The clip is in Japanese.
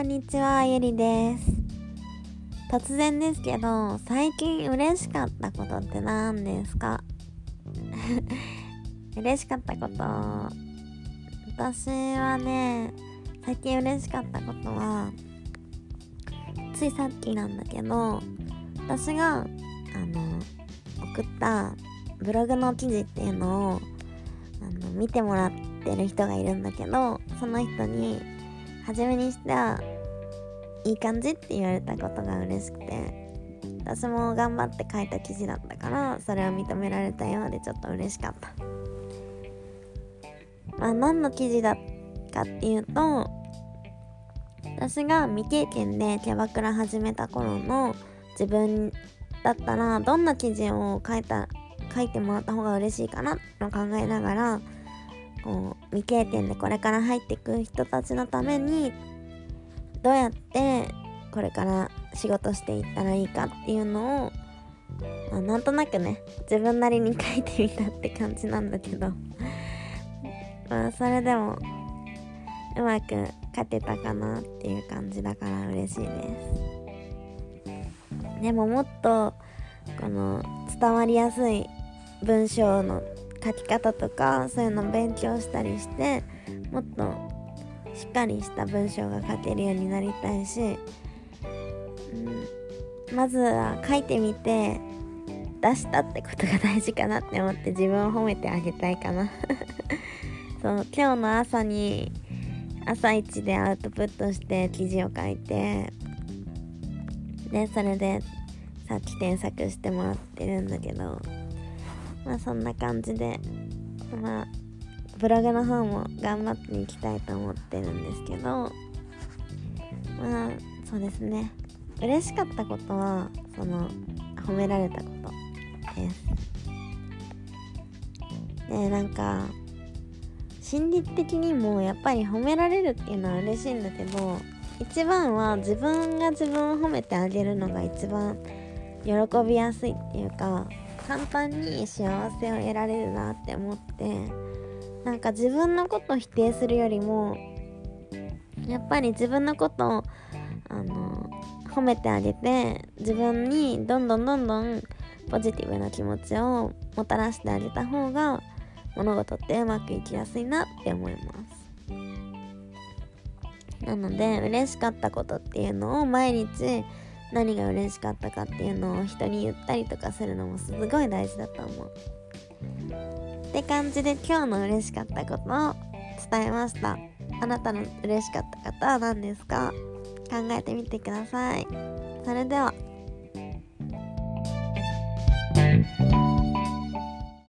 こんにちは、ゆりです。突然ですけど、最近嬉しかったことって何ですか？嬉しかったこと。私はね、最近嬉しかったことは、ついさっきなんだけど、私が、あの、送ったブログの記事っていうのを、あの、見てもらってる人がいるんだけど、その人に、初めにしてはいい感じって言われたことが嬉しくて私も頑張って書いた記事だったからそれを認められたようでちょっと嬉しかった。まあ何の記事だかっていうと私が未経験でキャバクラ始めた頃の自分だったらどんな記事を書いた書いてもらった方が嬉しいかなと考えながらこう未経験でこれから入っていく人たちのためにどうやってこれから仕事していったらいいかっていうのを、まあ、なんとなくね自分なりに書いてみたって感じなんだけど。まあそれでもうまく書けたかなっていう感じだから嬉しいです。でももっとこの伝わりやすい文章の書き方とかそういうの勉強したりしてもっとしっかりした文章が書けるようになりたいし、うん、まずは書いてみて出したってことが大事かなって思って自分を褒めてあげたいかな。そう今日の朝に朝一でアウトプットして記事を書いてでそれでさっき添削してもらってるんだけどまあそんな感じでまあブログの方も頑張っていきたいと思ってるんですけどまあそうですね。嬉しかったことはその褒められたことです。でなんか心理的にもやっぱり褒められるっていうのは嬉しいんだけど一番は自分が自分を褒めてあげるのが一番喜びやすいっていうか簡単に幸せを得られるなって思ってなんか自分のことを否定するよりもやっぱり自分のことをあの褒めてあげて自分にどんどんどんどんポジティブな気持ちをもたらしてあげた方が物事ってうまくいきやすいなって思います。なので嬉しかったことっていうのを毎日何が嬉しかったかっていうのを人に言ったりとかするのもすごい大事だと思う。って感じで今日の嬉しかったことを伝えました。あなたの嬉しかったことは何ですか？考えてみてください。それでは。